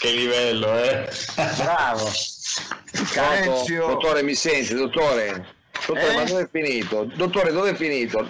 che livello, eh? Bravo. Calcio. Dottore, mi senti, dottore? Dottore, eh? ma dove è finito? Dottore, dove è finito?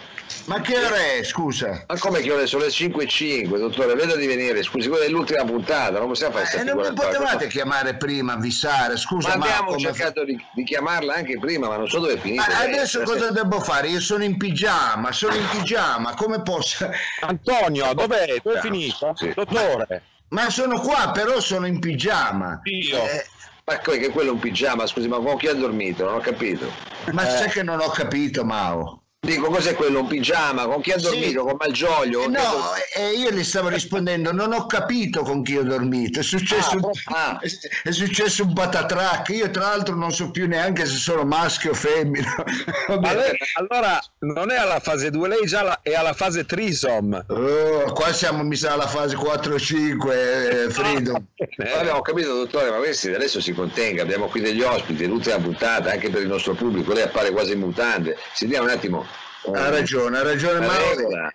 Ma che ora è, scusa? Ma come che ore sono le 5 e 5, dottore? Vedo di venire, scusi, quella è l'ultima puntata, non possiamo fare eh, non mi potevate chiamare prima, avvisare, scusa. Ma abbiamo ma cercato di, di, chiamarla anche prima, ma non so dove è finita. Ma adesso cosa devo fare? Io sono in pigiama, sono in pigiama, come posso... Antonio, dov'è? Dove è finito? Sì. Dottore. Ma sono qua, però sono in pigiama. Io. Eh, ma che quello è un pigiama, scusi, ma con chi ha dormito? Non ho capito. Ma eh. sai che non ho capito, Mao? Dico, cos'è quello? Un pigiama? Con chi ha dormito? Sì. Con Malgioglio? No, eh, io gli stavo rispondendo, non ho capito con chi ho dormito. È successo, ah, un, ah. è successo un patatrack. Io, tra l'altro, non so più neanche se sono maschio o femmina. Lei, allora, non è alla fase 2, lei già la, è alla fase trisom. Oh, qua siamo, mi sa, alla fase 4 o 5, eh, Freedom. Vabbè, ho capito, dottore, ma questi adesso si contenga. Abbiamo qui degli ospiti, l'ultima puntata anche per il nostro pubblico. Lei appare quasi in mutande. Si dia un attimo ha ragione, ha ragione Mauro.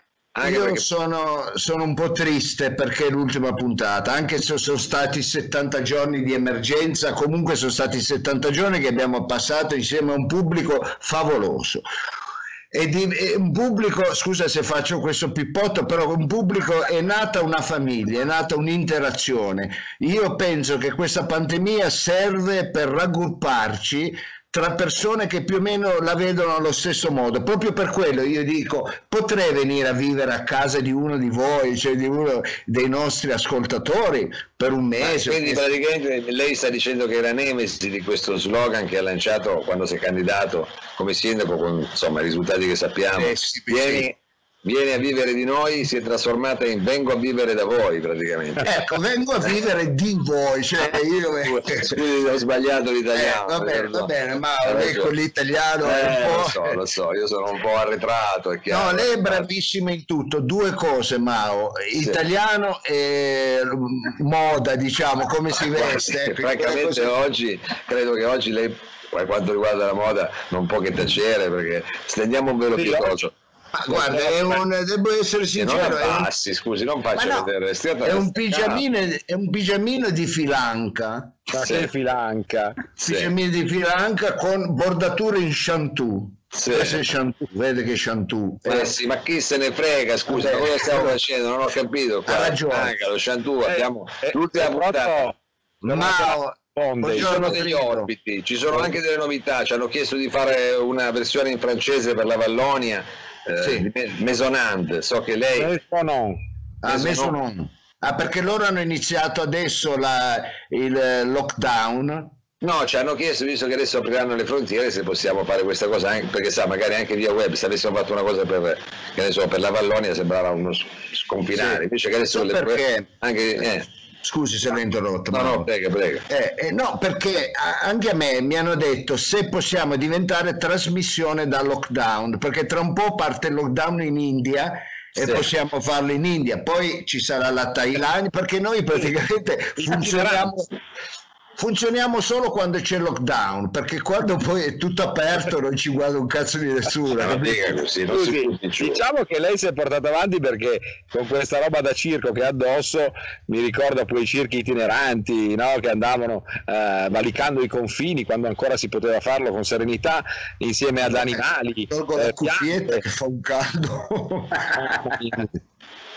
Io perché... sono, sono, un po' triste perché è l'ultima puntata, anche se sono stati 70 giorni di emergenza, comunque sono stati 70 giorni che abbiamo passato insieme a un pubblico favoloso. E di, e un pubblico, scusa se faccio questo pippotto, però un pubblico è nata una famiglia, è nata un'interazione. Io penso che questa pandemia serve per raggrupparci tra persone che più o meno la vedono allo stesso modo. Proprio per quello io dico, potrei venire a vivere a casa di uno di voi, cioè di uno dei nostri ascoltatori per un mese. quindi praticamente lei sta dicendo che è la nemesi di questo slogan che ha lanciato quando si è candidato come sindaco con insomma, i risultati che sappiamo. Eh, sì, Vieni, viene a vivere di noi si è trasformata in vengo a vivere da voi praticamente. Ecco, vengo a vivere di voi, cioè io... Scusi, ho sbagliato l'italiano. Eh, va bene, va bene, ma ecco l'italiano... Eh, lo so, lo so, io sono un po' arretrato. È chiaro, no, lei è bravissima in tutto, due cose Mao, italiano sì. e moda, diciamo, come si veste. Ecco, francamente oggi, credo che oggi lei, per quanto riguarda la moda, non può che tacere perché stendiamo un velo pietoso ma guarda, è un, devo essere sincero. Non passi, un, scusi, non faccio no, vedere. È un, pigiamino, è un pigiamino di filanca. Sì. filanca. Pigiamino sì. di filanca con bordature in chantù. Sì. È Chantù, vede che Chantù. Eh, sì, ma chi se ne frega, scusa, Vabbè, cosa stiamo facendo? Non ho capito. Ha ragione. Lo Chantù, eh, abbiamo eh, l'ultima puntata. Ma ci sono degli orbiti, ci sono anche delle novità, ci hanno chiesto di fare una versione in francese per la Vallonia eh, sì. Mesonand, so che lei... Mesonon. Ah, Mesonon. Ah, perché loro hanno iniziato adesso la, il lockdown. No, ci hanno chiesto, visto che adesso apriranno le frontiere, se possiamo fare questa cosa, anche, perché sa, magari anche via web, se avessimo fatto una cosa per, so, per la Vallonia sembrava uno sconfinare, sì. invece che adesso... So le, perché... Anche, eh, Scusi se l'ho interrotto. No, no, prega, prega. Eh, eh, no, perché anche a me mi hanno detto se possiamo diventare trasmissione da lockdown, perché tra un po' parte il lockdown in India e sì. possiamo farlo in India, poi ci sarà la Thailandia, perché noi praticamente funzioniamo funzioniamo solo quando c'è lockdown perché quando poi è tutto aperto non ci guarda un cazzo di nessuno così, Scusi, diciamo che lei si è portata avanti perché con questa roba da circo che ha addosso mi ricorda poi i circhi itineranti no? che andavano eh, valicando i confini quando ancora si poteva farlo con serenità insieme ad animali tolgo eh, la cuffietta che fa un caldo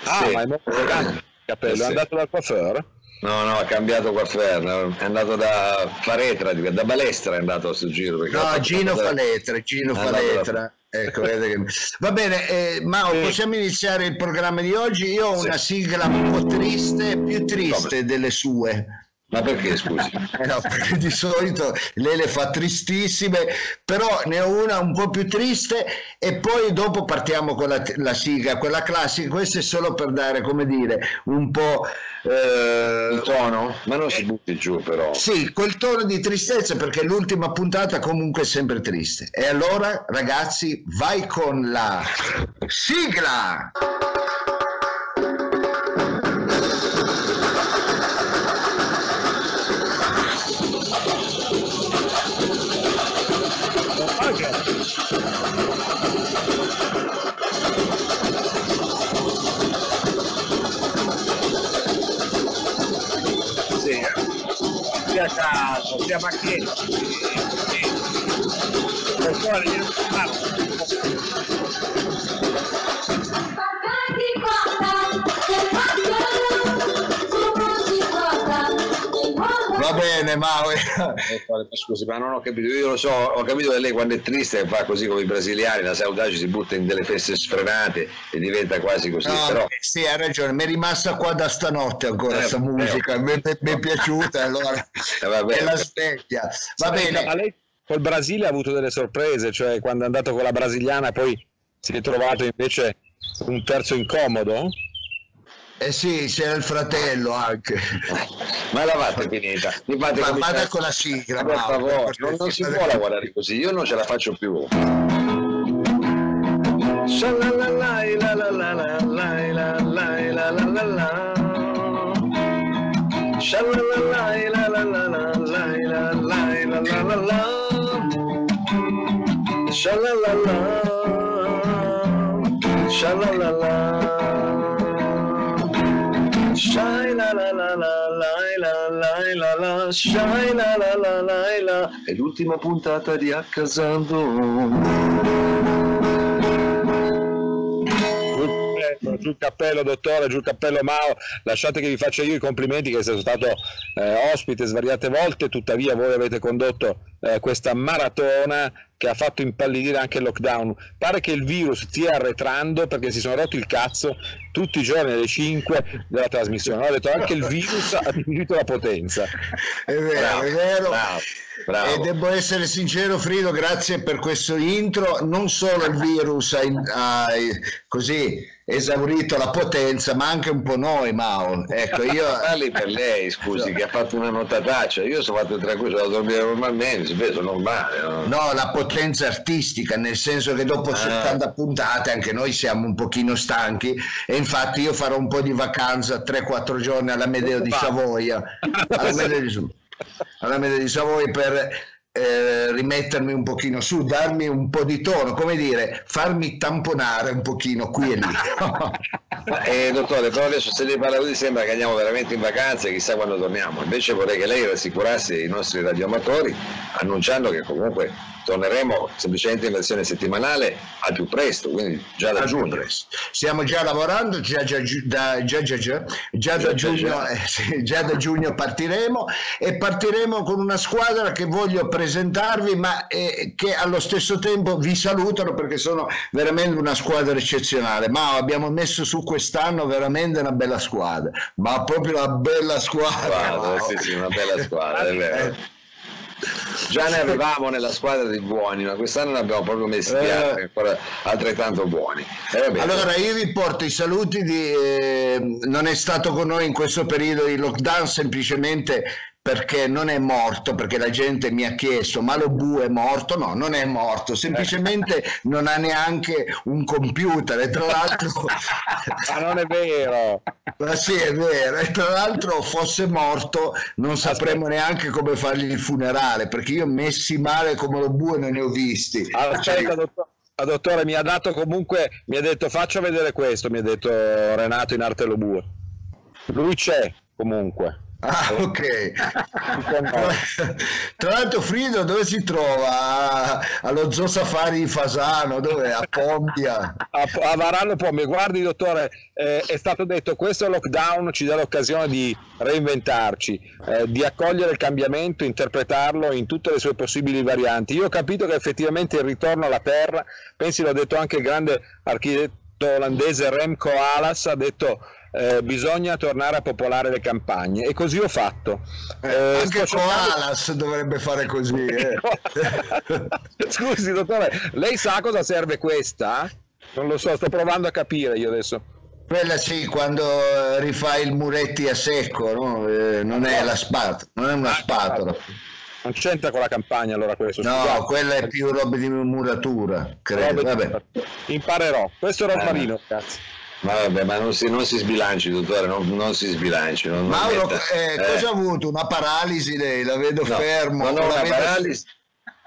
ah sì. ma è molto elegante il cappello sì. è andato dal coiffeur? No, no, ha cambiato coiffeur, è andato da Faretra, da Balestra è andato a sto giro. No, Gino da... Faletra, Gino Faletra. Da... Ecco, che... Va bene, eh, Mao, possiamo iniziare il programma di oggi? Io ho una sigla un po' triste, più triste Come? delle sue. Ma perché scusi? Eh no, perché di solito lei le fa tristissime, però ne ho una un po' più triste e poi dopo partiamo con la, la sigla, quella classica. Questo è solo per dare, come dire, un po' eh, il tono, ma non si butti giù però. Sì, quel tono di tristezza perché l'ultima puntata comunque è sempre triste. E allora, ragazzi, vai con la sigla! gracias a Sofía Maquiel, doctora bene, Mauro. Scusi, ma non ho capito. Io lo so, ho capito che lei quando è triste fa così come i brasiliani, la saudade si butta in delle feste sfrenate e diventa quasi così. No, però... Sì, ha ragione, mi è rimasta qua da stanotte ancora questa eh, musica, eh, mi, mi, è piaciuta, allora eh, la sveglia. Va bene. Ma lei col Brasile ha avuto delle sorprese, cioè quando è andato con la brasiliana poi si è trovato invece un terzo incomodo? Eh sì, c'era il fratello anche. Ma l'avate finita. Mi fate Ma vada con la sigla, per favore. Non, non si può lavorare così, io non ce la faccio più. Shalalala Shai la la la la la la la la la la la è l'ultima puntata di Accasando giù il cappello dottore, giù il cappello Mao, lasciate che vi faccia io i complimenti che siete stato eh, ospite svariate volte, tuttavia voi avete condotto eh, questa maratona che ha fatto impallidire anche il lockdown. Pare che il virus stia arretrando perché si sono rotti il cazzo tutti i giorni alle 5 della trasmissione. Ho detto anche il virus ha diminuito la potenza. È vero, bravo, è vero. Bravo. Bravo. E devo essere sincero, Frido, grazie per questo intro. Non solo il virus ha, ha così esaurito la potenza, ma anche un po' noi, Mao. Ecco, io... Parli per lei, scusi, che ha fatto una notataccia. Io sono fatto tranquillo, sono dormire normalmente, spesso normale. No? no, la potenza artistica, nel senso che dopo ah. 70 puntate anche noi siamo un pochino stanchi e infatti io farò un po' di vacanza 3-4 giorni alla Medeo di Savoia. Alla Medeo di, alla di Savoia per eh, rimettermi un pochino su, darmi un po' di tono, come dire, farmi tamponare un pochino qui e lì. eh, dottore, però adesso se lei parla così sembra che andiamo veramente in vacanza e chissà quando torniamo. Invece vorrei che lei rassicurasse i nostri radioamatori annunciando che comunque torneremo semplicemente in versione settimanale al più presto, quindi già da giugno. Stiamo già lavorando, già, già, da, già, già, già, già da giugno, eh, sì, già da giugno partiremo e partiremo con una squadra che voglio presentarvi ma eh, che allo stesso tempo vi salutano perché sono veramente una squadra eccezionale. Ma abbiamo messo su quest'anno veramente una bella squadra, ma proprio una bella squadra. Guarda, wow. sì, sì, una bella squadra, è vero. Già ne avevamo nella squadra di buoni, ma quest'anno ne abbiamo proprio messi eh. ancora altrettanto buoni. Eh, allora io vi porto i saluti di... Eh, non è stato con noi in questo periodo di lockdown, semplicemente perché non è morto, perché la gente mi ha chiesto ma lo Bu è morto? No, non è morto, semplicemente non ha neanche un computer e tra l'altro... ma non è vero! Ma sì, è vero, e tra l'altro fosse morto non sapremmo Aspetta. neanche come fargli il funerale, perché io messi male come lo Bu non ne ho visti. Aspetta, cioè... dottore. Dottore, mi ha dato comunque, mi ha detto faccio vedere questo, mi ha detto Renato in arte lo bue. Lui c'è comunque. Ah, ok. Tra l'altro, Frido dove si trova? Allo Zoo Safari di Fasano, dove? A Pompia. A, a Varano Pompia. Guardi, dottore, eh, è stato detto questo lockdown ci dà l'occasione di reinventarci, eh, di accogliere il cambiamento, interpretarlo in tutte le sue possibili varianti. Io ho capito che effettivamente il ritorno alla Terra, pensi l'ha detto anche il grande architetto olandese Remco Alas, ha detto eh, bisogna tornare a popolare le campagne e così ho fatto. Eh, eh, anche Koalas cercando... dovrebbe fare così. Eh. Scusi dottore, lei sa cosa serve questa? Non lo so, sto provando a capire io adesso. Quella sì, quando eh, rifai il muretti a secco, no? eh, non è la spatola, non è una spatola. Non c'entra con la campagna allora questo. No, scusate. quella è più roba di muratura, credo. Vabbè. Imparerò. Questo è Rosmarino, eh. cazzo. Ma vabbè, ma non si, non si sbilanci, dottore, non, non si sbilanci. Non, Mauro, metta, eh, eh. cosa ha avuto? Una paralisi lei? La vedo no, fermo. No, no, una paralisi.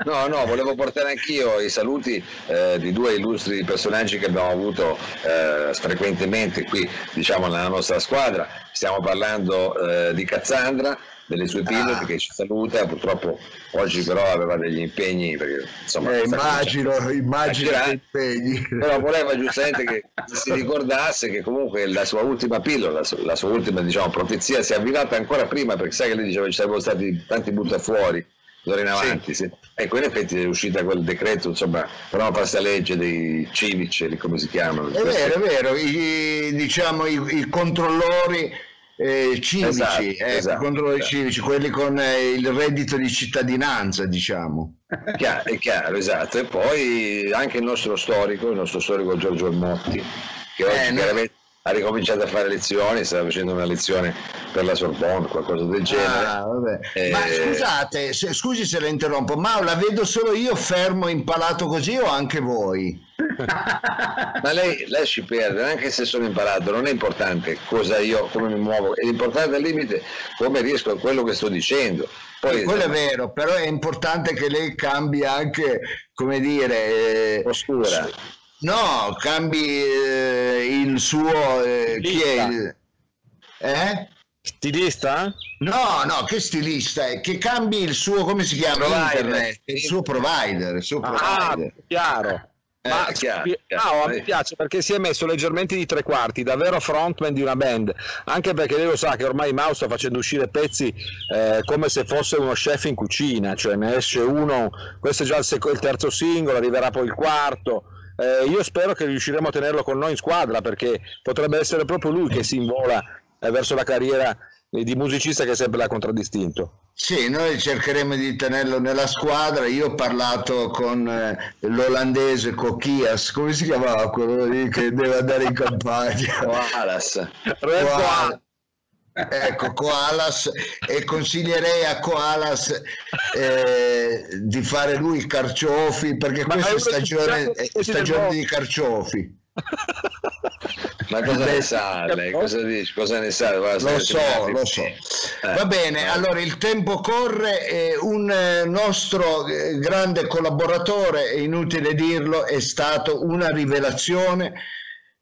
No, no, volevo portare anch'io i saluti eh, di due illustri personaggi che abbiamo avuto eh, frequentemente qui, diciamo, nella nostra squadra. Stiamo parlando eh, di Cazzandra delle sue pillole ah. che ci saluta, purtroppo oggi però aveva degli impegni perché insomma eh, immagino, immagino gli impegni però voleva giustamente che si ricordasse che comunque la sua ultima pillola la sua, la sua ultima diciamo, profezia si è avvinata ancora prima perché sai che lei diceva che ci sarebbero stati tanti buttafuori d'ora in avanti sì. Ecco in effetti è uscita quel decreto insomma però questa legge dei civici come si chiamano è vero è vero I, diciamo i, i controllori eh, civici, esatto, eh, esatto, controlli esatto. civici, quelli con eh, il reddito di cittadinanza, diciamo. Chiaro, è chiaro, esatto. E poi anche il nostro storico, il nostro storico Giorgio Ormotti, che oggi eh, chiaramente ha ricominciato a fare lezioni, stava facendo una lezione per la Sorbonne, qualcosa del genere. Ah, eh, ma scusate, se, scusi se la interrompo, ma la vedo solo io fermo impalato così o anche voi? ma lei lasci perdere, anche se sono imparato, non è importante cosa io, come mi muovo, è importante al limite come riesco a quello che sto dicendo. Poi, quello è vero, però è importante che lei cambi anche, come dire, eh, postura No, cambi eh, il suo... Eh, chi è? Il, eh? Stilista? No, no, che stilista è? Che cambi il suo, come si chiama? Provider. Internet, il suo provider. Il suo ah, provider. chiaro. Eh, Ma chiaro, chiaro. No, mi piace perché si è messo leggermente di tre quarti, davvero frontman di una band, anche perché lei lo sa che ormai Mao sta facendo uscire pezzi eh, come se fosse uno chef in cucina, cioè ne esce uno, questo è già il, sec- il terzo singolo, arriverà poi il quarto, eh, io spero che riusciremo a tenerlo con noi in squadra perché potrebbe essere proprio lui che si invola eh, verso la carriera di musicista che sempre l'ha contraddistinto. Sì, noi cercheremo di tenerlo nella squadra. Io ho parlato con eh, l'olandese Cochias, come si chiamava quello lì che deve andare in campagna? Wallace. Wallace. Ecco, Koalas e consiglierei a Koalas eh, di fare lui il carciofi perché Ma questa è stagione, è stagione di carciofi. Ma cosa ne sa lei? Cosa, dici? cosa ne sa? Lo so, lo so. Eh. Va bene, allora il tempo corre e un eh, nostro eh, grande collaboratore, è inutile dirlo, è stato una rivelazione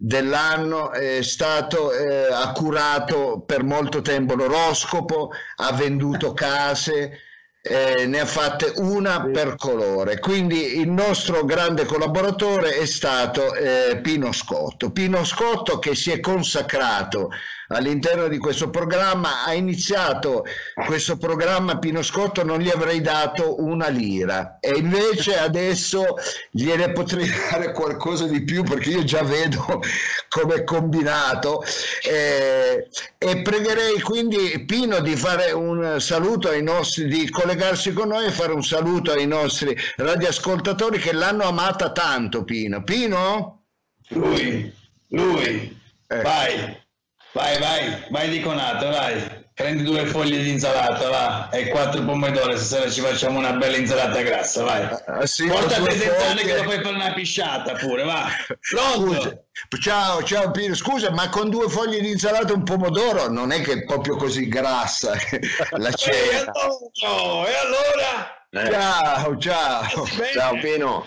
dell'anno è stato eh, accurato per molto tempo l'oroscopo, ha venduto case, eh, ne ha fatte una per colore. Quindi il nostro grande collaboratore è stato eh, Pino Scotto. Pino Scotto che si è consacrato all'interno di questo programma. Ha iniziato questo programma Pino Scotto, non gli avrei dato una lira e invece adesso gliene potrei dare qualcosa di più perché io già vedo come è combinato eh, e pregherei quindi Pino di fare un saluto ai nostri, di collegarsi con noi e fare un saluto ai nostri radioascoltatori che l'hanno amata tanto Pino. Pino? Lui, lui, eh. vai. Vai, vai, vai di conato, vai. Prendi due foglie di insalata, va, e quattro pomodori, stasera ci facciamo una bella insalata grassa, vai. Ah, sì, Portate Zenzane che lo puoi fare una pisciata pure, va. Pronto? Scusa. Ciao, ciao Pino, scusa, ma con due foglie di insalata e un pomodoro non è che è proprio così grassa la cena. E allora? E allora? Ciao, ciao. Ciao Pino.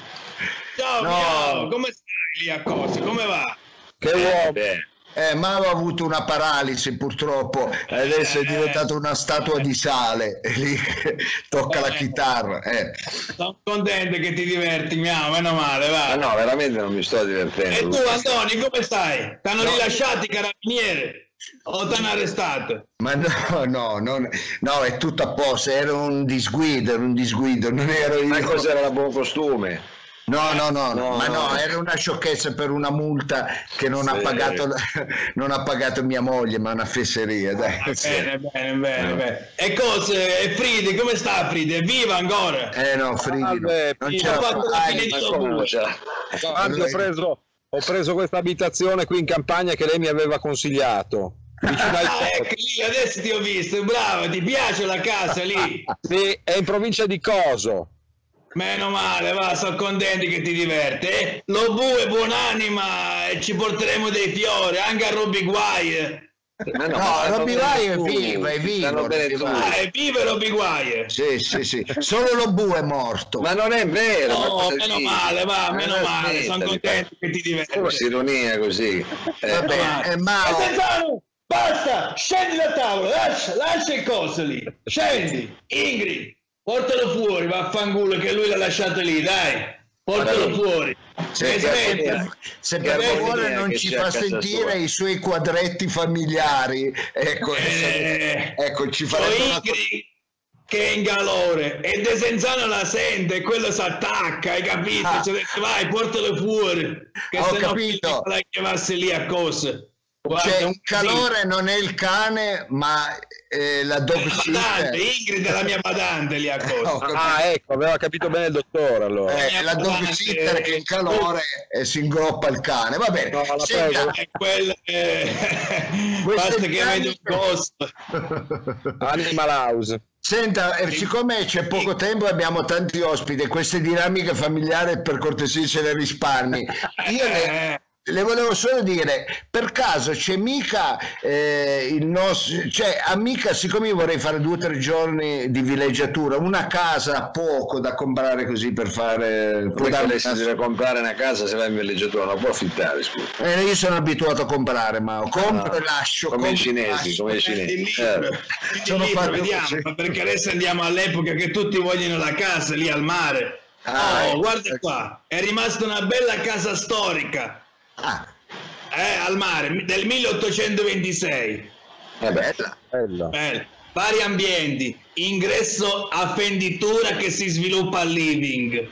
Ciao, no. come stai lì a Corsi? Come va? Che uomo. Eh, eh, Mao ha avuto una paralisi purtroppo e adesso è diventato una statua di sale e lì tocca la chitarra. Eh. Sono contento che ti diverti, Miao, meno male, va. Ma no, veramente non mi sto divertendo. E tu, Antoni, come stai? Ti hanno no. rilasciato i carabinieri? O ti hanno arrestato? Ma no, no, non, no, è tutto a posto, era un disguido, era un disguido, non ero io. Ma cos'era la buon costume? No, no, no, no, ma no, era una sciocchezza per una multa che non, sì. ha, pagato, non ha pagato mia moglie, ma una fesseria. Dai. Ah, bene, bene, bene, no. bene. E cose, e Fridi, come sta Fridi? È viva ancora? Eh no, Fridi ah, beh, non c'è fatto la finestra. Ho preso, ho preso questa abitazione qui in campagna che lei mi aveva consigliato. Ah, ecco lì, adesso ti ho visto, bravo, ti piace la casa lì? sì, è in provincia di Coso. Meno male, va, sono contenti che ti diverte. Eh? Lo bue, buonanima, e ci porteremo dei fiori, anche a Robby Guai. no, no Robby Guai è vivo, è vivo. Ah, è vivo Robby Guai. Sì, sì, sì. Solo lo bue è morto. Ma non è vero. No, meno male, va, ma meno male. Sono contenti che ti diverti. Forse ironia così. Eh, Va bene, eh, ma... basta, scendi da tavola, lascia, lascia il coso lì, scendi, Ingrid, portalo fuori, vaffanculo che lui l'ha lasciato lì, dai, portalo fuori. Se, se per favore non ci fa sentire sua. i suoi quadretti familiari, ecco, eh, ecco ci farebbe una... che è in calore e De Senzano la sente e quello si attacca, hai capito? Ah. Cioè, vai, portalo fuori, che Ho se capito. no che chiamasse lì a cosa. Guarda, cioè, il calore non è il cane, ma eh, la dog sitter. Ingrid è la mia badante lì a cosa. ah, ecco, aveva capito bene il dottore allora. Eh, la dog sitter che il calore e si ingroppa il cane. Va bene. No, Senta, è quella eh, basta che vedi un costo. Animal House. Senta, eh, siccome c'è poco tempo e abbiamo tanti ospiti, queste dinamiche familiari per cortesia ce le risparmi. Io le, le volevo solo dire, per caso c'è mica eh, il nostro, cioè amica, siccome io vorrei fare due o tre giorni di villeggiatura, una casa a poco da comprare così per fare... Può darle deve comprare una casa se va in villeggiatura, non può affittare, scusa. Eh, io sono abituato a comprare, ma compro no, e lascio. Come i cinesi, come i cinesi. Eh. Sono libro, vediamo, perché adesso andiamo all'epoca che tutti vogliono la casa lì al mare. Ah, oh, guarda qua, è rimasta una bella casa storica Ah. Eh, al mare, del 1826. È bella. bella. bella. Vari ambienti, ingresso a fenditura che si sviluppa al living.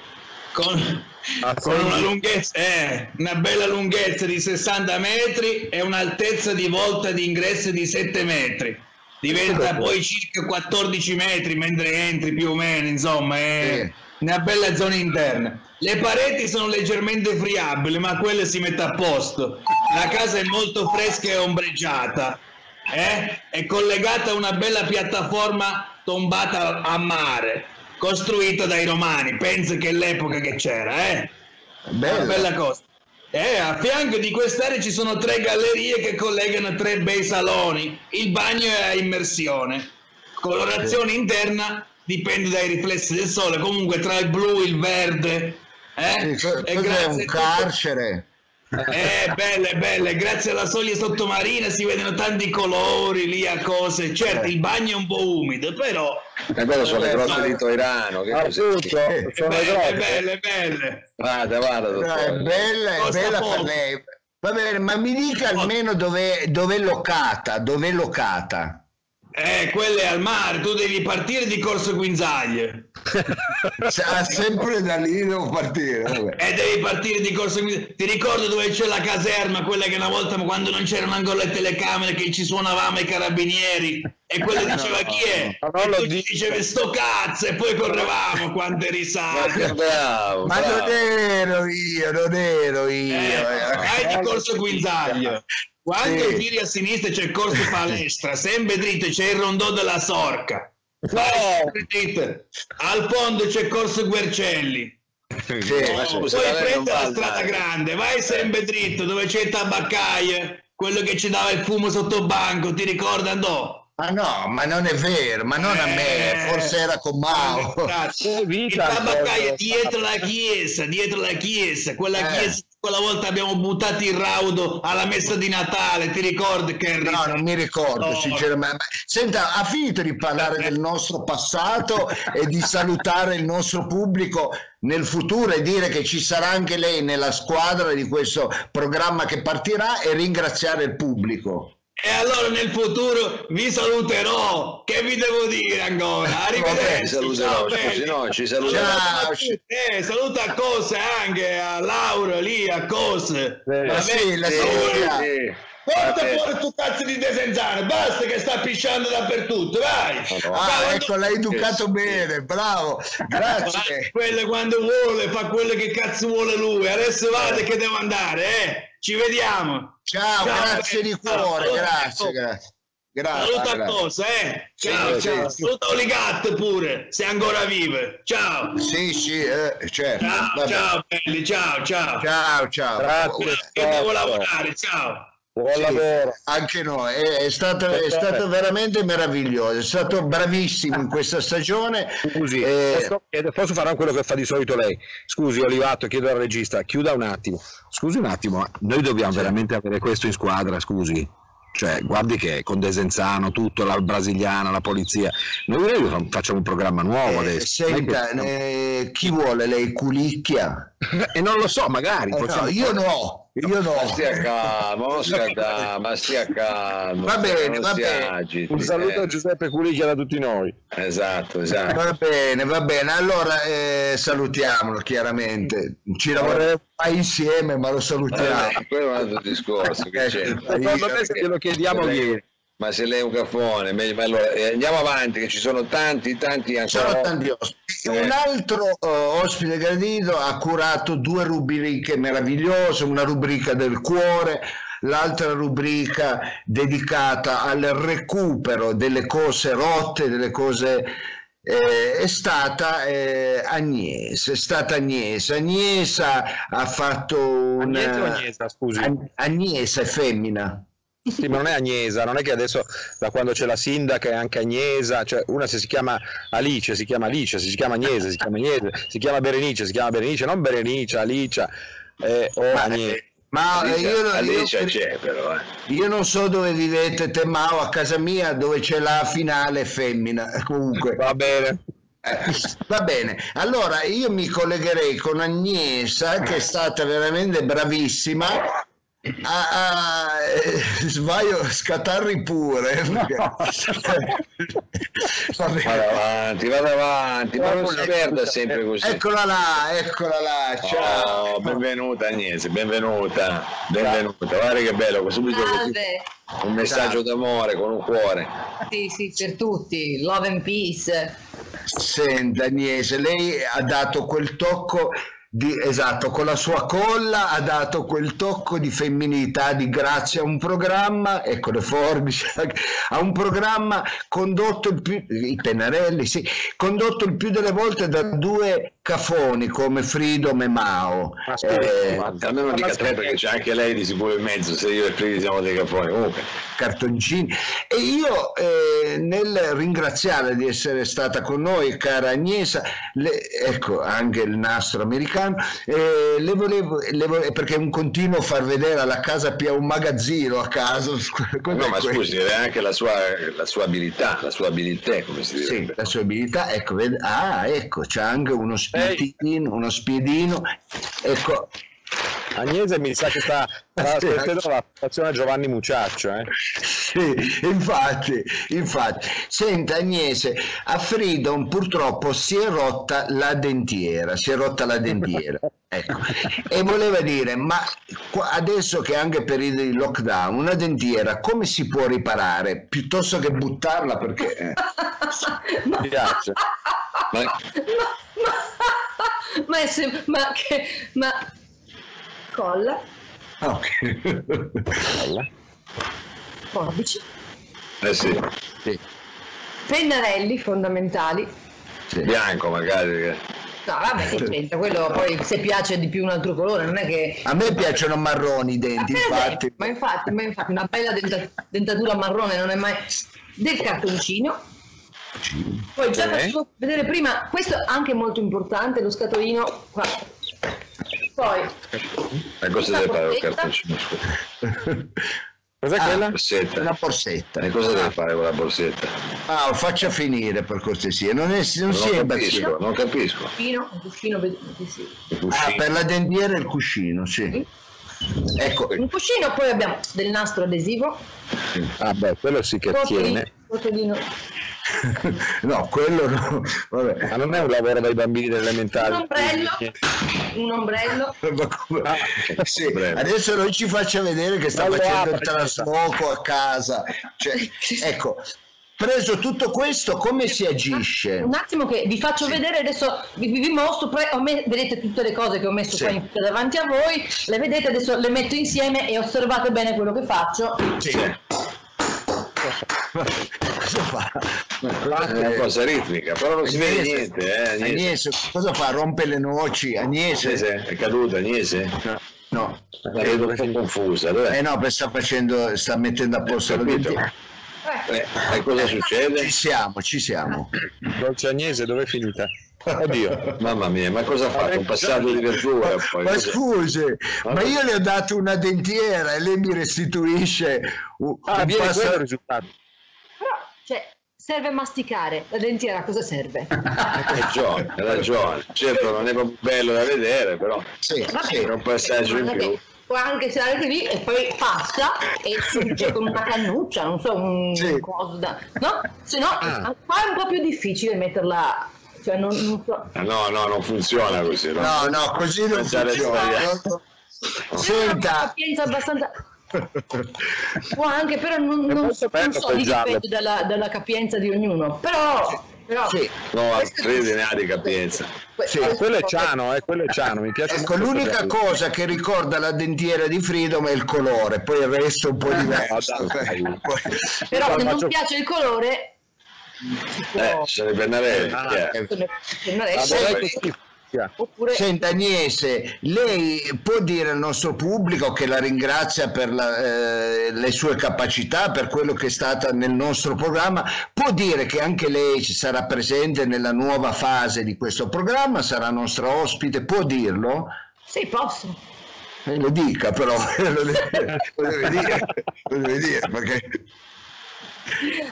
Con, ah, con una lunghezza, eh, una bella lunghezza di 60 metri e un'altezza di volta di ingresso di 7 metri. Diventa poi circa 14 metri mentre entri più o meno, insomma, è sì. una bella zona interna. Le pareti sono leggermente friabili, ma quelle si mette a posto. La casa è molto fresca e ombreggiata. Eh? È collegata a una bella piattaforma tombata a mare, costruita dai romani. Penso che è l'epoca che c'era, eh? Bella. Una bella cosa. Eh, a fianco di quest'area ci sono tre gallerie che collegano tre bei saloni. Il bagno è a immersione. Colorazione interna dipende dai riflessi del sole. Comunque tra il blu, il verde, eh? Sì, cos'è un carcere? Eh, belle, belle, grazie alla soglia sottomarina si vedono tanti colori lì a cose. Certo, il bagno è un po' umido, però. E quello sono le grotte di Toirano. Che ah, sono belle, belle, belle, belle. Vada, vada, È bella, è bella per lei. Va bene, ma mi dica almeno dove è locata, dove è locata. Eh, quelle al mare, tu devi partire di Corso Guinzaglia. ah, sempre da lì devo partire. Vabbè. E devi partire di Corso Guinzaglia. Ti ricordo dove c'è la caserma, quella che una volta quando non c'erano ancora le telecamere che ci suonavamo i carabinieri e quella diceva no, chi è? No, no, e tu dicevi sto cazzo e poi correvamo quante risate. Bravo, Ma bravo. non ero io, non ero io. Eh, vai di Corso Guinzaglia. Quando sì. giri a sinistra c'è il corso palestra, sempre dritto c'è il rondò della Sorca. No. Al fondo c'è corso Guercelli. Sì, no, poi prendi la strada grande, vai sempre dritto dove c'è il tabaccaio, quello che ci dava il fumo sotto banco, ti ricorda andò? Ma no, ma non è vero, ma non eh, a me, eh, forse era con Mao. Il tabaccaio dietro la chiesa, dietro la chiesa, quella eh. chiesa quella volta abbiamo buttato il raudo alla messa di Natale, ti ricordi che No, non mi ricordo, no. sinceramente. Senta, ha finito di parlare del nostro passato e di salutare il nostro pubblico nel futuro e dire che ci sarà anche lei nella squadra di questo programma che partirà e ringraziare il pubblico. E allora nel futuro vi saluterò. Che vi devo dire ancora? Arrivederci. Vabbè, ciao, scusi, no, ci salutiamo. Eh, saluta a cose anche a Laura lì a cose. Eh, Vabbè, sì, la sì, Porta fuori tu cazzo di desenzano, basta che sta pisciando dappertutto, vai! Ah, ecco, l'hai educato bene, bravo, grazie. Quello quando vuole, fa quello che cazzo vuole lui, adesso vado che devo andare, eh! Ci vediamo! Ciao, ciao grazie di cuore, ciao, grazie, grazie. Grazie. Saluta a cosa, eh? Ciao, ciao. Sì. Saluta Oligat pure, se ancora vive. Ciao. Sì, sì, eh, certo. Ciao, ciao, belli, ciao, ciao. Ciao, ciao. Grazie. Che devo lavorare, ciao. Buon sì, lavoro. Anche noi, è, è, stato, è, stato, veramente meraviglioso, è stato bravissimo in questa stagione. Scusi, eh, posso, posso fare quello che fa di solito lei? Scusi Olivato, chiedo al regista, chiuda un attimo. Scusi un attimo, noi dobbiamo sì. veramente avere questo in squadra, scusi. cioè guardi che con Desenzano tutto, la brasiliana, la polizia, noi facciamo un programma nuovo eh, adesso. Senta, che... eh, chi vuole lei culicchia? e non lo so, magari. Eh, no, io no. Io no. Ma stia calmo, stia ma stia calmo. Va bene, va bene. Agiti, un saluto eh. a Giuseppe Culicchia da tutti noi. Esatto, esatto. Va bene, va bene. Allora eh, salutiamolo chiaramente. Ci lavoreremo mai insieme, ma lo salutiamo. Eh, quello è un altro discorso. Che c'è. Secondo me se glielo chiediamo ieri ma se lei è un caffone, meglio, allora, eh, andiamo avanti, che ci sono tanti, tanti ancora. Sono tanti ospiti. Eh. Un altro uh, ospite gradito ha curato due rubriche meravigliose, una rubrica del cuore, l'altra rubrica dedicata al recupero delle cose rotte, delle cose eh, è stata eh, Agnese, è stata Agnese. Agnesa ha fatto una... Agnese o Agnesa, scusi? Agnesa è femmina. Sì, ma non è Agnesa, non è che adesso da quando c'è la sindaca è anche Agnesa, cioè una se si chiama Alice si chiama Alice, se si chiama Agnese si chiama Agnese, si chiama Berenice si chiama Berenice, non Berenice, Alicia eh, o ma, Agnese. Ma Alicia, io, Alicia io, c'è però, eh. io non so dove vivete te Mao, a casa mia dove c'è la finale femmina, comunque. Va bene. Eh, va bene, allora io mi collegherei con Agnesa che è stata veramente bravissima Ah, ah, sbaglio scatarri pure no. vado avanti vado avanti ma non si perda sempre così. Eccola là eccola là ciao. Oh, benvenuta Agnese benvenuta benvenuta. Guarda che bello subito così, un messaggio d'amore con un cuore. Sì sì per tutti. Love and peace. Senta Agnese lei ha dato quel tocco di, esatto, con la sua colla ha dato quel tocco di femminilità, di grazia a un programma, ecco le forbici, a un programma condotto il più, i pennarelli, sì, condotto il più delle volte da due cafoni come Freedom e Mao. Aspetta, eh, a me non dica tre perché c'è anche lei di sicuro in mezzo, se io e Freedom siamo dei cafoni, comunque. Cartoncini. E io eh, nel ringraziare di essere stata con noi, cara Agnesa, le, ecco anche il nastro americano, eh, le volevo, le volevo, perché è un continuo far vedere alla casa Pia un magazzino a caso. No, ma scusi, è anche la sua, la sua abilità, la sua abilità, come si dice. Sì, la sua abilità, ecco, ah, ecco, c'è anche uno spiedino, uno spiedino, ecco, Agnese mi sa che sta, aspettando la situazione Giovanni Muciaccio. Eh? Sì, infatti, infatti. Senta Agnese, a Freedom purtroppo si è rotta la dentiera, si è rotta la dentiera. Ecco. E voleva dire, ma adesso che anche per il lockdown, una dentiera come si può riparare? Piuttosto che buttarla perché... Eh. Mi piace. Ma... Ma, ma, ma, è, ma, che, ma colla, ok, colla, forbici, eh sì. sì. pennarelli fondamentali, sì. bianco magari. No, vabbè, che c'entra, quello poi se piace di più un altro colore, non è che... A me piacciono marroni i denti, infatti. Ma infatti, ma infatti una bella dentatura marrone non è mai... Del cartoncino, poi già facevo vedere prima, questo è anche molto importante, lo scatolino qua poi ma cosa deve fare il cartoncino? Cos'è ah, quella? Borsetta. Una borsetta. E cosa ah. deve fare con la borsetta? Ah, faccia finire per cortesia. Non, è, non, non si è capisco, non capisco. Cuscino, un cuscino, sì. Ah, per la dendiera il cuscino, sì. Ecco. Un cuscino, poi abbiamo del nastro adesivo. Ah beh, quello sì che Rotolino, tiene. Rotolino no, quello no. Vabbè. Ma non è un lavoro dai bambini dell'elementare. Un ombrello. Un ombrello. Ah, sì, adesso noi ci faccia vedere che sta facendo il trasloco a casa. Cioè, ecco, preso tutto questo, come si agisce? Un attimo che vi faccio sì. vedere, adesso vi, vi mostro, me, vedete tutte le cose che ho messo sì. qua davanti a voi, le vedete, adesso le metto insieme e osservate bene quello che faccio. Sì fa? È una cosa ritmica, però non si vede niente. Eh, Agnese. Agnese, cosa fa? Rompe le noci. Agnese. Agnese è caduta, Agnese? No. no. La vedo un po' confusa. Dov'è? Eh no, sta facendo, sta mettendo a posto la dentiera. Eh, e cosa succede? Ci siamo, ci siamo. Dolce Agnese, dove è finita? Oddio, mamma mia, ma cosa ha fatto? Un passaggio di verdura? Poi. Ma scusi, ma io le ho dato una dentiera e lei mi restituisce un, ah, un passaggio. Cioè, serve masticare, la dentiera cosa serve? Hai ragione, hai ragione. Certo non è bello da vedere, però sì, Vabbè, sì, è un passaggio in più. Può anche stare lì e poi passa e sugge con una cannuccia, non so, un sì. coso da... No? Se no, ah. qua è un po' più difficile metterla cioè non, non so. No, no, non funziona così. No, no, no così non funziona. Senta. Capienza abbastanza Può anche, però non, non, so, non so dipende dalla, dalla, capienza di ognuno. Però, però sì. no, crede ne ha di capienza. Sì, quello è ciano, eh, quello è ciano, mi piace ecco, l'unica bello. cosa che ricorda la dentiera di Freedom è il colore, poi il resto è un po' diverso. però se non piace il colore eh, sono i Pennarelli. Ah, eh. Pennarelli. Oppure... Senta Agnese, lei può dire al nostro pubblico che la ringrazia per la, eh, le sue capacità, per quello che è stata nel nostro programma, può dire che anche lei ci sarà presente nella nuova fase di questo programma, sarà nostra ospite, può dirlo? Sì, posso. Eh, lo dica però, lo deve, lo deve dire, lo deve dire perché...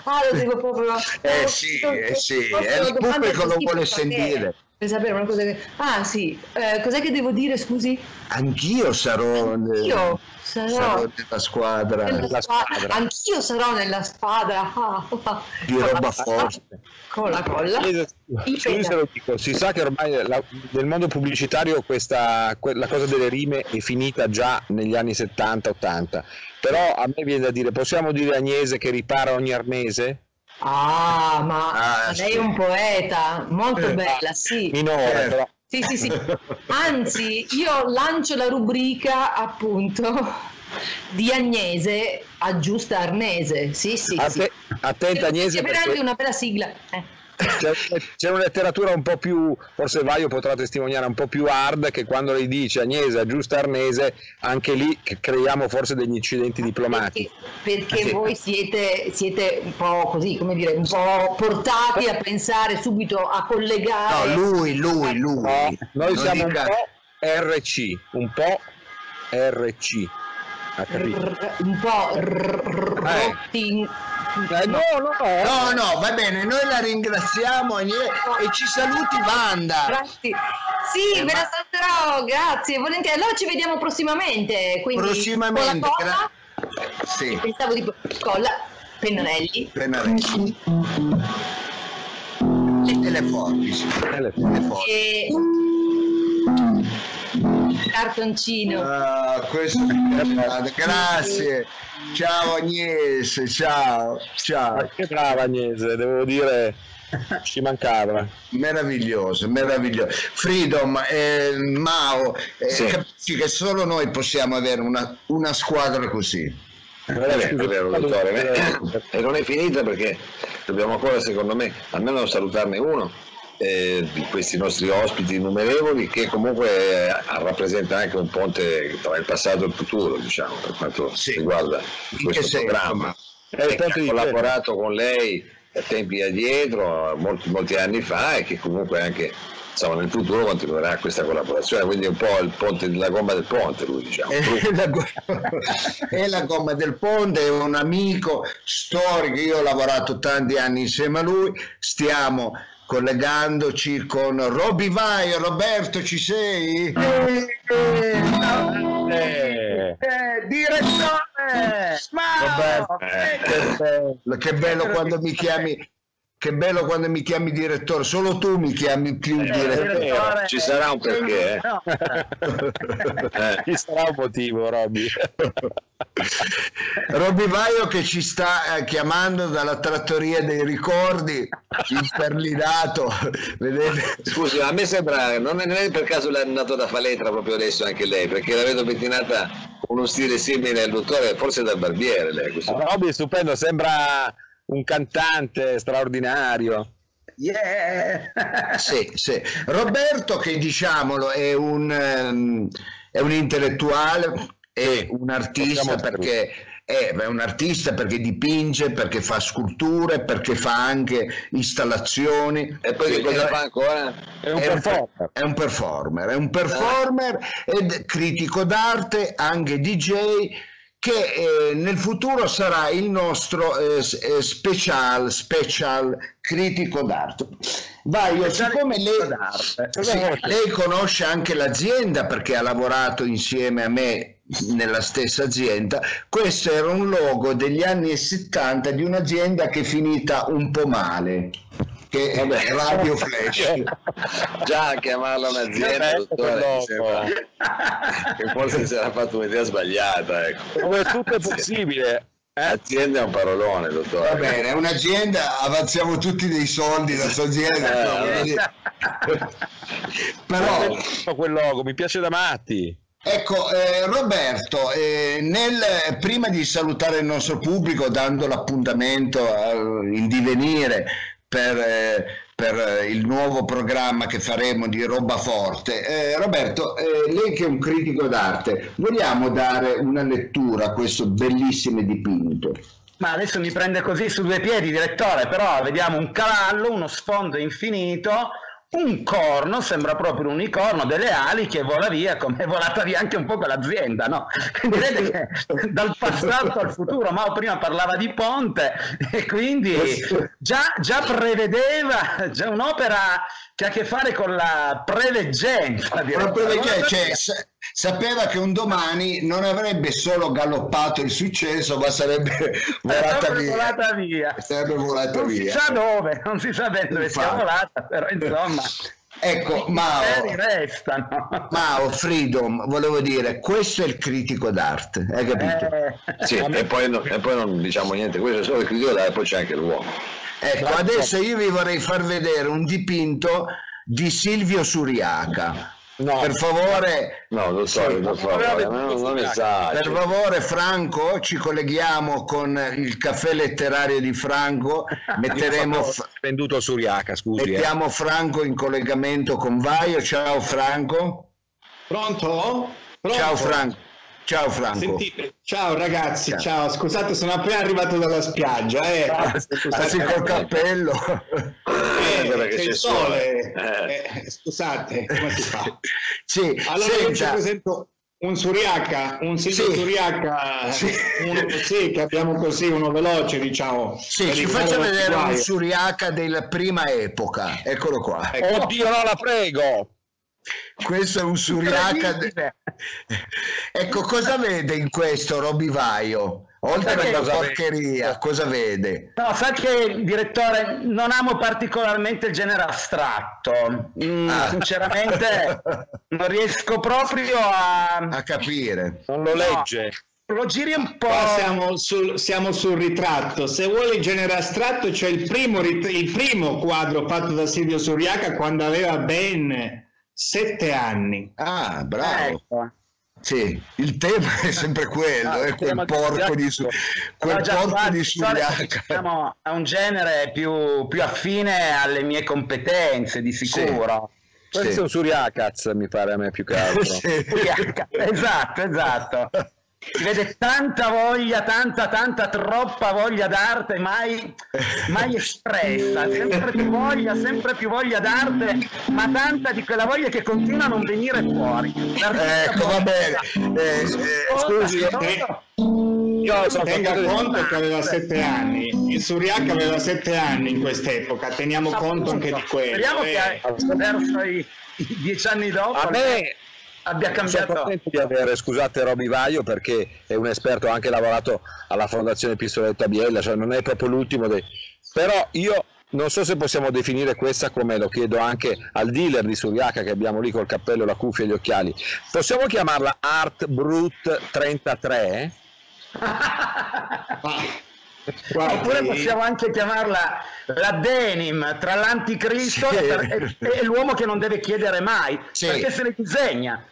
Ah, lo devo proprio... Eh sì, eh sì, eh, il pubblico lo vuole sentire per sapere una cosa che... Ah sì, eh, cos'è che devo dire, scusi? Anch'io sarò... Anch'io sarò, sarò nella squadra. Nella squadra. Anch'io sarò nella squadra. Di roba forte. Con la colla. Scusi se lo dico, si sa che ormai la, nel mondo pubblicitario questa, la cosa delle rime è finita già negli anni 70-80, però a me viene da dire, possiamo dire Agnese che ripara ogni arnese? Ah, ma ah, lei è un poeta, molto eh, bella, sì. Minore, eh. però. Sì, sì, sì. Anzi, io lancio la rubrica appunto di Agnese a giusta Arnese. Sì, sì. Atte- sì. Attenta Agnese. C'è perché... anche una bella sigla. Eh c'è, c'è, una letteratura un po' più, forse Vaio potrà testimoniare, un po' più hard che quando lei dice Agnese aggiusta Arnese, anche lì creiamo forse degli incidenti diplomatici. Perché, perché sì. voi siete, siete, un po' così, come dire, un po' portati a pensare subito a collegare. No, lui, lui, lui. No, noi non siamo dica... un po' RC, un po' RC. Un po' rotti eh. Eh, no, no, no. No, va bene, noi la ringraziamo e ci saluti Wanda. Grazie. Sì, eh, me la salterò, grazie, volentieri. Allora ci vediamo prossimamente. Quindi prossimamente. Con la colla, sì. Pensavo di colla, pennarelli. Pennarelli. Le, le forbici. Le, forbici. E cartoncino. Ah, questo grazie. Ciao Agnese, ciao, ciao. Ma che brava Agnese, devo dire, ci mancava. Meraviglioso, meraviglioso. Freedom, eh, Mao, eh, sì. capisci che solo noi possiamo avere una, una squadra così. È vero, è vero, dottore. E non è finita perché dobbiamo ancora, secondo me, almeno salutarne uno eh, di questi nostri ospiti innumerevoli che comunque eh, rappresenta anche un ponte tra il passato e il futuro diciamo per quanto sì. riguarda questo programma. Eh, ha collaborato con lei a tempi addietro molti, molti anni fa e che comunque anche insomma, nel futuro continuerà questa collaborazione, quindi è un po' il ponte, la gomma del ponte, lui diciamo. È la, è la gomma del ponte, è un amico storico, io ho lavorato tanti anni insieme a lui, stiamo collegandoci con Roby Vai. Roberto, ci sei? Eh, eh, eh, direttore! Roberto, eh, che bello quando mi chiami che bello quando mi chiami direttore, solo tu mi chiami più eh, direttore. Ci sarà un perché. Eh. eh. Ci sarà un motivo, Robby. Robby Vaio che ci sta eh, chiamando dalla trattoria dei ricordi, imperlinato. Vedete? Scusi, a me sembra, non è, non è per caso l'ha andato da Faletra proprio adesso anche lei, perché la vedo pettinata con uno stile simile al dottore, forse dal barbiere. Lei, Robby è stupendo, sembra un cantante straordinario. Yeah! sì, sì. Roberto, che diciamolo, è un, um, è un intellettuale, è un artista perché è, è un artista perché dipinge, perché fa sculture, perché fa anche installazioni. E poi che cosa fa ancora? È un, è performer. Un, è un performer, è un performer ed critico d'arte, anche DJ che eh, nel futuro sarà il nostro eh, eh special, special critico d'arte. Vai, io, siccome lei, sì, lei conosce anche l'azienda perché ha lavorato insieme a me nella stessa azienda, questo era un logo degli anni 70 di un'azienda che è finita un po' male che è Vabbè, Radio Flash. Già chiamarla un'azienda, dottore, che forse si era fatto un'idea sbagliata. Ecco. Come tutto è possibile. Eh? Azienda è un parolone, dottore. Va bene, è un'azienda, avanziamo tutti dei soldi da sua azienda. Eh, Però quel logo mi piace da matti. Ecco, eh, Roberto, eh, nel, prima di salutare il nostro pubblico dando l'appuntamento in divenire per, eh, per, il nuovo programma che faremo di roba forte. Eh, Roberto, eh, lei che è un critico d'arte, vogliamo dare una lettura a questo bellissimo dipinto? Ma adesso mi prende così su due piedi, direttore, però vediamo un cavallo, uno sfondo infinito, un corno, sembra proprio un unicorno, delle ali che vola via come è volata via anche un po' quell'azienda, no? Quindi vede che dal passato al futuro, Mao prima parlava di ponte e quindi già, già prevedeva già un'opera che ha a che fare con la preveggenza. La preveggenza, cioè, sapeva che un domani non avrebbe solo galoppato il successo, ma sarebbe volata via. volata via. Sarebbe volata non via. si sa dove, non si sa bene dove sia volata, però insomma... Ecco, Mao, Mao, Freedom, volevo dire, questo è il critico d'arte, hai capito? Eh, sì, e poi, no, e poi, non diciamo niente, questo è solo il critico d'arte, poi c'è anche l'uomo. Ecco, adesso io vi vorrei far vedere un dipinto di Silvio Suriaca No, per favore, no, lo so, sì, lo so, per favore, Franco, ci colleghiamo con il caffè letterario di Franco. Metteremo venduto Suriaca, scusi. Eh. Mettiamo eh. Franco in collegamento con Vaio. Ciao Franco. Pronto? Pronto? Ciao Franco. Ciao Franco. Sentite, ciao ragazzi, ciao. ciao. Scusate, sono appena arrivato dalla spiaggia. Eh. Ah, scusate col cappello. Eh, eh, c'è il sole. Eh. Eh, scusate, come si fa? Sì, allora senta. io ci presento un Suriaca, un sì. Suriaca, sì. Uno, sì, che abbiamo così uno veloce, diciamo. Sì, ci faccia vedere un Suriaca della prima epoca. Eccolo qua. Ecco. Oddio, no, la prego questo è un suriaca. ecco, cosa vede in questo Roby Vaio? Oltre alla porcheria, vede? cosa vede? No, sa che direttore, non amo particolarmente il genere astratto. Mm, ah. Sinceramente, non riesco proprio a... a capire. Non lo legge. No lo giri un po'. Qua siamo sul, siamo sul ritratto. Se vuole il genere astratto, c'è il primo, il primo quadro fatto da Silvio Suriaca quando aveva ben sette anni. Ah, bravo. Ecco. Sì, il tema è sempre quello, ah, è quel porco di, su- quel no, porco di Sugliaca. Siamo a un genere più, più, affine alle mie competenze, di sicuro. Sì. Questo sì. è un Suriacaz, mi pare a me più che altro. sì. esatto, esatto si vede tanta voglia, tanta, tanta, troppa voglia d'arte, mai, mai espressa, sempre più voglia, sempre più voglia d'arte, ma tanta di quella voglia che continua a non venire fuori. Ecco, va bene. Eh, eh, scusi, eh, io tenga conto che aveva sette anni, il Suriac aveva sette anni in quest'epoca, teniamo conto anche di quello. Speriamo eh. che verso i dieci anni dopo... Me abbia cambiato. Sono contento di avere, scusate, Roby Vaio perché è un esperto, ha anche lavorato alla Fondazione Pistoletto Biella, cioè non è proprio l'ultimo dei... Però io non so se possiamo definire questa come lo chiedo anche al dealer di Suriaca che abbiamo lì col cappello, la cuffia e gli occhiali. Possiamo chiamarla Art Brut 33? Guardi. Oppure possiamo anche chiamarla la denim tra l'anticristo sì. e, e, l'uomo che non deve chiedere mai, sì. perché se ne disegna.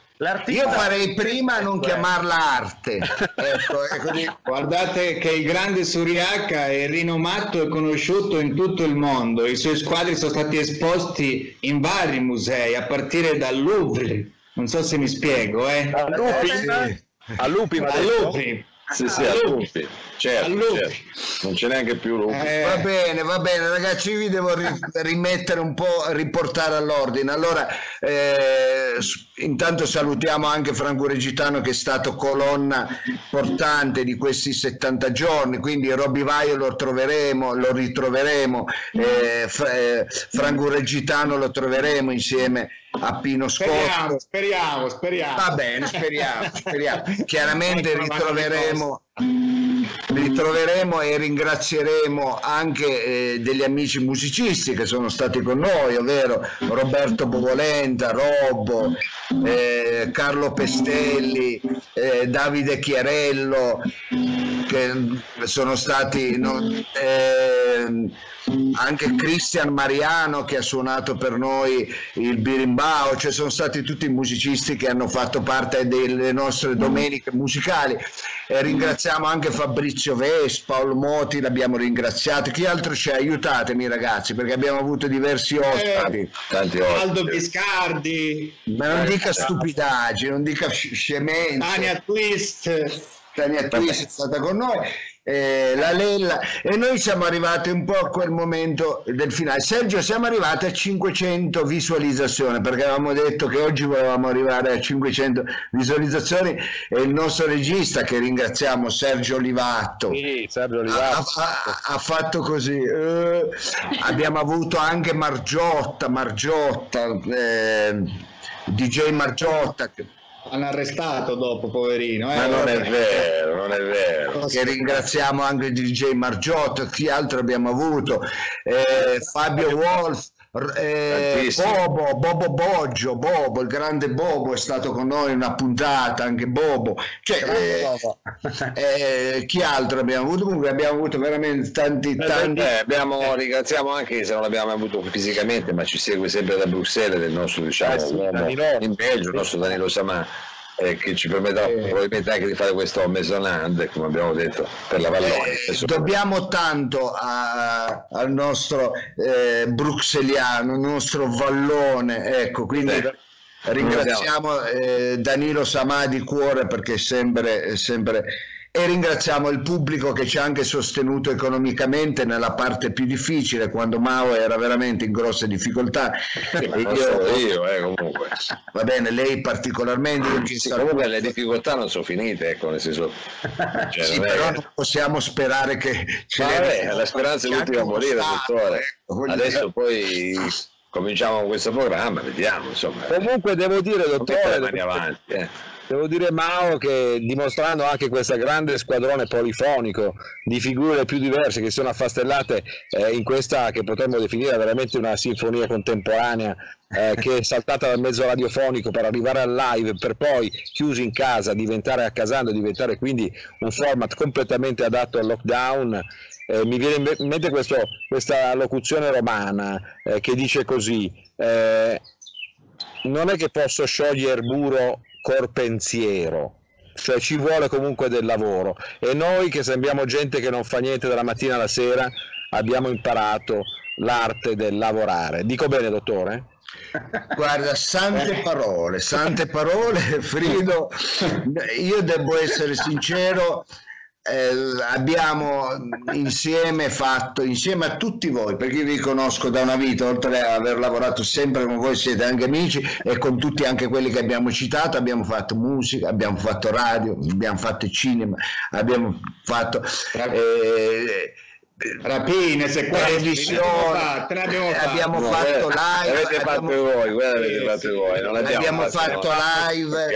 Io farei prima a non chiamarla arte. ecco, ecco Guardate che il grande Suriaca è rinomato e conosciuto in tutto il mondo. I suoi squadri sono stati esposti in vari musei, a partire dal Louvre. Non so se mi spiego, eh? A Lupi? Sì. A Lupi, a Lupi Sì, sì, a lupi. Certo, certo, non c'è neanche più lupi. Eh. Va bene, va bene, ragazzi, vi devo ri- rimettere un po', riportare all'ordine. Allora, eh, intanto salutiamo anche Franco Regitano che è stato colonna portante di questi 70 giorni, quindi Robby Vaio lo troveremo, lo ritroveremo, eh, eh Franco Regitano lo troveremo insieme a Pino Scotto. Speriamo, speriamo, speriamo. Va bene, speriamo, speriamo. Chiaramente ritroveremo ritroveremo e ringrazieremo anche eh, degli amici musicisti che sono stati con noi, ovvero Roberto Bovolenta, Robbo, eh, Carlo Pestelli, eh, Davide Chiarello, che sono stati no, eh, anche Cristian Mariano che ha suonato per noi il birimbao, cioè sono stati tutti musicisti che hanno fatto parte delle nostre domeniche musicali. E ringraziamo anche Fabrizio Vespa, Paolo Moti, l'abbiamo ringraziato. Chi altro c'è? Aiutatemi ragazzi perché abbiamo avuto diversi ospiti. Eh, Tanti ospiti. Aldo Biscardi. Ma non dica stupidaggini, non dica scemenze. Tania Twist. Tania Twist è stata con noi eh, la Lella e noi siamo arrivati un po' a quel momento del finale. Sergio, siamo arrivati a 500 visualizzazioni perché avevamo detto che oggi volevamo arrivare a 500 visualizzazioni e il nostro regista che ringraziamo Sergio Olivatto, sì, Sergio Olivatto. Ha, ha, ha, fatto così. Eh, abbiamo avuto anche Margiotta, Margiotta, eh, DJ Margiotta. Hanno arrestato dopo, poverino. Eh? Ma non è vero, non è vero. Che ringraziamo anche DJ Margiotto, chi altro abbiamo avuto, eh, Fabio Wolf. Eh, Bobo, Bobo Boggio, Bobo, il grande Bobo è stato con noi in una puntata, anche Bobo. Cioè, eh, eh, chi altro abbiamo avuto? Comunque abbiamo avuto veramente tanti, tanti... Eh, abbiamo, ringraziamo anche se non l'abbiamo avuto fisicamente, ma ci segue sempre da Bruxelles del nostro diciamo, eh, in Belgio, il nostro Danilo Samà eh, che ci permetterà eh, probabilmente anche di fare questo Maisonland, come abbiamo detto, per la Vallonia. Eh, dobbiamo tanto a, al nostro eh, bruxelliano, il nostro vallone, ecco, quindi ringraziamo eh, Danilo Samà di cuore perché sempre, sempre e ringraziamo il pubblico che ci ha anche sostenuto economicamente nella parte più difficile quando Mao era veramente in grosse difficoltà. Io, io eh, comunque. va bene lei particolarmente sì, comunque le difficoltà non sono finite ecco nel senso cioè, sì, non però è... non possiamo sperare che vabbè, la speranza è l'ultima a morire dottore. ecco, adesso poi cominciamo con questo programma vediamo insomma. Comunque devo dire dottore avanti eh devo dire Mao che dimostrando anche questo grande squadrone polifonico di figure più diverse che sono affastellate eh, in questa che potremmo definire veramente una sinfonia contemporanea eh, che è saltata dal mezzo radiofonico per arrivare al live per poi chiusi in casa diventare a casando diventare quindi un format completamente adatto al lockdown eh, mi viene in mente questo, questa locuzione romana eh, che dice così eh, non è che posso sciogliere il muro col pensiero cioè ci vuole comunque del lavoro e noi che sembriamo gente che non fa niente dalla mattina alla sera abbiamo imparato l'arte del lavorare. Dico bene, dottore? Guarda, sante parole, sante parole, Frido. Io devo essere sincero, eh, abbiamo insieme fatto, insieme a tutti voi, perché io vi conosco da una vita, oltre ad aver lavorato sempre con voi, siete anche amici e con tutti anche quelli che abbiamo citato, abbiamo fatto musica, abbiamo fatto radio, abbiamo fatto cinema, abbiamo fatto... Eh, rapine, sequestri, abbiamo, abbiamo no, fatto live. Avete fatto abbiamo, voi, avete fatto voi. Non abbiamo fatto live,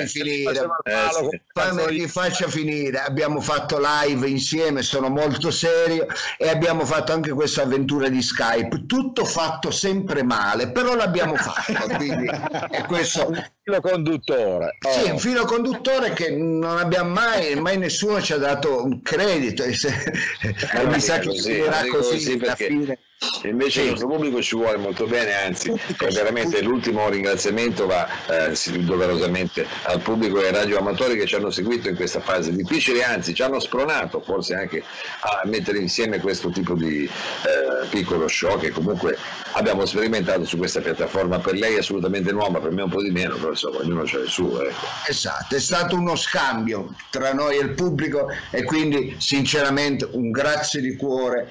eh, finire. Eh, fammi, vi faccia finire. Abbiamo fatto live insieme, sono molto serio e abbiamo fatto anche questa avventura di Skype. Tutto fatto sempre male, però l'abbiamo fatto. quindi, e questo filo conduttore. Oh. Sì, un filo conduttore che non abbiamo mai, mai nessuno ci ha dato un credito. E se, mi sa che finirà così, così perché... fine invece sì. il nostro pubblico ci vuole molto bene, anzi veramente l'ultimo ringraziamento va eh, doverosamente al pubblico e ai radioamatori che ci hanno seguito in questa fase difficile, anzi ci hanno spronato forse anche a mettere insieme questo tipo di eh, piccolo show che comunque abbiamo sperimentato su questa piattaforma, per lei è assolutamente nuova, per me un po' di meno, però insomma ognuno c'ha il suo. Ecco. Esatto, è stato uno scambio tra noi e il pubblico e quindi sinceramente un grazie di cuore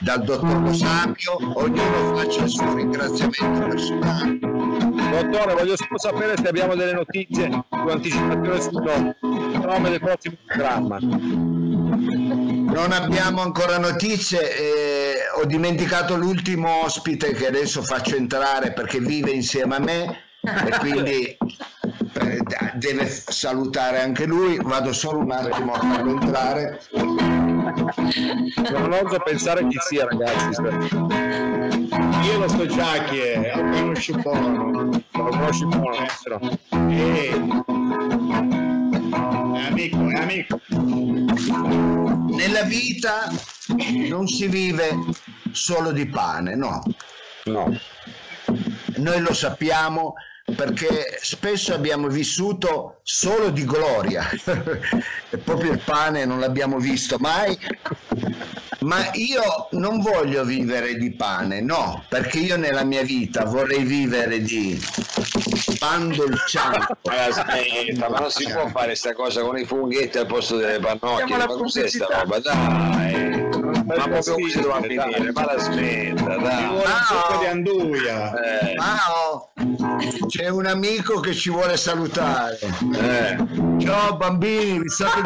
dal dottor Lo Sapio, ognuno faccia il suo ringraziamento personale. Dottore, voglio solo sapere se abbiamo delle notizie su anticipazione sul nome del prossimo programma. Non abbiamo ancora notizie, eh, ho dimenticato l'ultimo ospite che adesso faccio entrare perché vive insieme a me e quindi eh, deve salutare anche lui, vado solo un attimo a farlo entrare. Non oso pensare chi sia ragazzi. Io lo so già chi è, lo conosci buono. Lo conosci buono, eh. È amico, è amico. Nella vita non si vive solo di pane, no. No. Noi lo sappiamo perché spesso abbiamo vissuto solo di gloria. E proprio il pane non l'abbiamo visto mai. Ma io non voglio vivere di pane no perché io nella mia vita vorrei vivere di pan dolciato aspetta ma non si può fare questa cosa con i funghetti al posto delle pannocchie? Ma cos'è sta roba? Dai. Ma proprio così doveva finire? ma la smetta dai un succo di anduia. Eh. Ciao c'è un amico che ci vuole salutare eh. ciao bambini vi state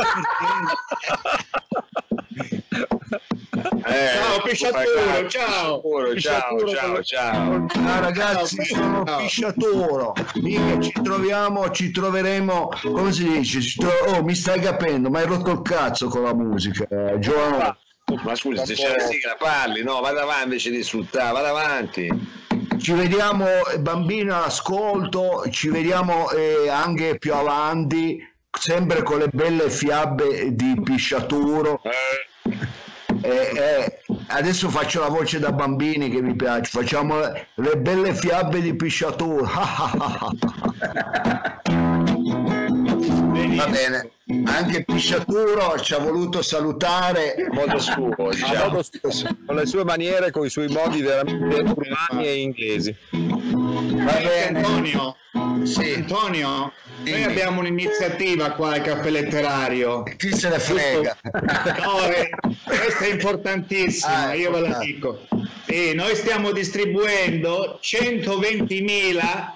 eh, ciao Pisciaturo, ciao. Ciao, ciao, ciao, ciao. ragazzi, sono ciao. Pisciaturo. Mica ci troviamo, ci troveremo, come si dice? Tro- oh, mi stai capendo, ma hai rotto il cazzo con la musica, eh, Giovanni. Ma scusa, se c'è la sigla parli, no, vada avanti invece di insultare, vada avanti ci vediamo bambino all'ascolto, ci vediamo eh, anche più avanti, sempre con le belle fiabe di Pisciaturo. Eh. Eh, eh, adesso faccio la voce da bambini che mi piace, facciamo le belle fiabe di Pisciaturo. Va bene, anche Pisciaturo ci ha voluto salutare modo suo, diciamo. con le sue maniere, con i suoi modi veramente urbani e inglesi. Va bene. Antonio, sì. Antonio, noi abbiamo un'iniziativa qua al caffè letterario. Chi se ne frega? No, eh, questa è importantissima, ah, io ve la dico. E noi stiamo distribuendo 120.000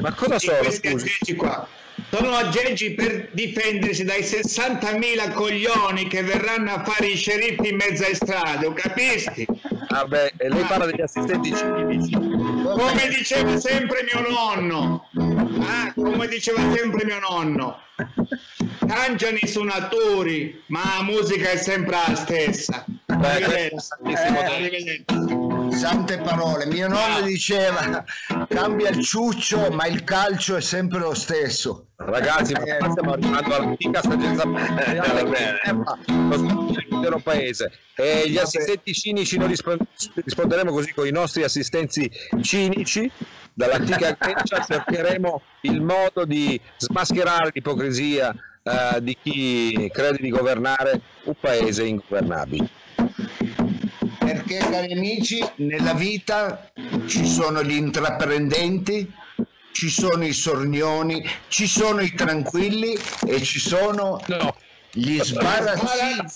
ma cosa sono? Questi qua sono aggeggi per difendersi dai 60.000 coglioni che verranno a fare i sceriffi in mezzo ai strade, capisci? Vabbè, e lei parla degli assistenti civici. Come diceva sempre mio nonno, ah, come diceva sempre mio nonno, cangiano i suonatori, ma la musica è sempre la stessa. Eh, sante parole. Mio nonno diceva cambia il ciuccio, ma il calcio è sempre lo stesso. Ragazzi, eh, stiamo arrivando all'antica saggezza l'intero paese. E gli assistenti cinici noi risponderemo così con i nostri assistenti cinici. Dall'antica Grecia cercheremo il modo di smascherare l'ipocrisia uh, di chi crede di governare un paese ingovernabile. Perché cari amici nella vita ci sono gli intraprendenti ci sono i sornioni ci sono i tranquilli e ci sono no. gli sbarazzini.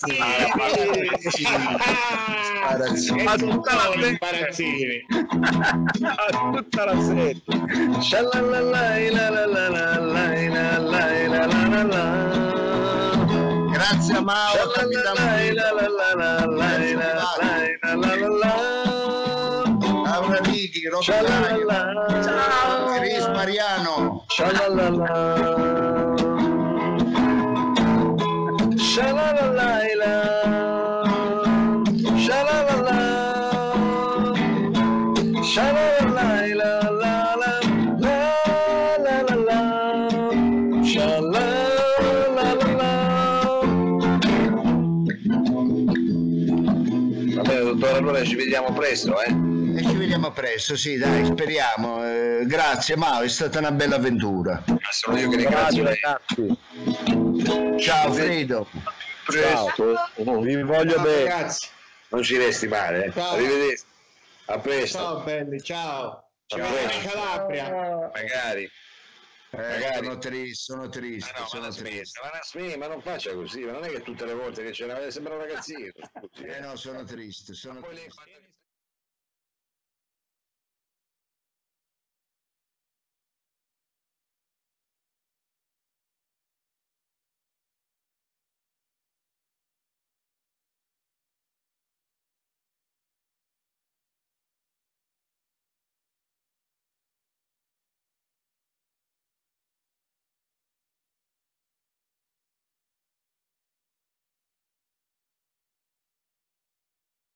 Sbarazzini. A tutta la sbarazzini. a tutta la sera grazie a Mao Laura Righi ciao Mariano. Shalalala. Shalalala. Shalalala. Shalalala. Vabbè, dottore, allora ci vediamo presto, eh? E ci vediamo presto, sì, dai, speriamo. Eh, grazie, Mao, è stata una bella avventura. Sono io che ringrazio lei. Ciao, Fredo. Presto. Ciao. Vi voglio ciao, bene. Ragazzi. Non ci resti male, eh? Arrivederci. A presto. Ciao, belli, ciao. Ciao, in Calabria. Magari. Eh, Magari. Sono triste, sono triste. Ma no, sono ma, triste. Ma, smetta, ma, non faccia così, ma non è che tutte le volte che c'era sembra un ragazzino. eh no, sono triste. Sono triste.